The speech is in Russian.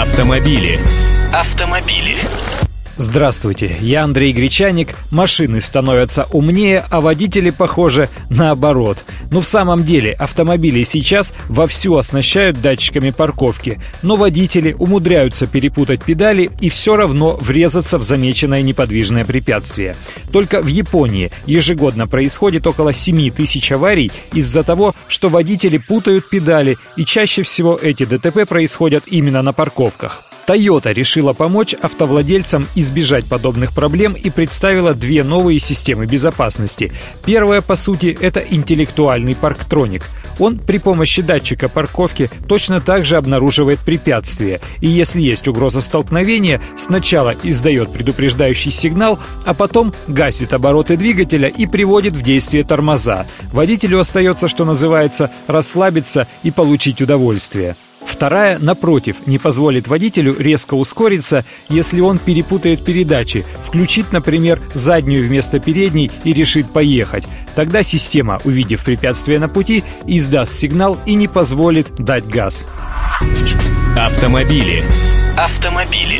Автомобили. Автомобили. Здравствуйте, я Андрей Гречаник. Машины становятся умнее, а водители, похоже, наоборот. Но в самом деле автомобили сейчас вовсю оснащают датчиками парковки, но водители умудряются перепутать педали и все равно врезаться в замеченное неподвижное препятствие. Только в Японии ежегодно происходит около 7 тысяч аварий из-за того, что водители путают педали, и чаще всего эти ДТП происходят именно на парковках. Toyota решила помочь автовладельцам избежать подобных проблем и представила две новые системы безопасности. Первая, по сути, это интеллектуальный парктроник. Он при помощи датчика парковки точно так же обнаруживает препятствия, и если есть угроза столкновения, сначала издает предупреждающий сигнал, а потом гасит обороты двигателя и приводит в действие тормоза. Водителю остается, что называется, расслабиться и получить удовольствие. Вторая, напротив, не позволит водителю резко ускориться, если он перепутает передачи, включит, например, заднюю вместо передней и решит поехать. Тогда система, увидев препятствие на пути, издаст сигнал и не позволит дать газ. Автомобили. Автомобили.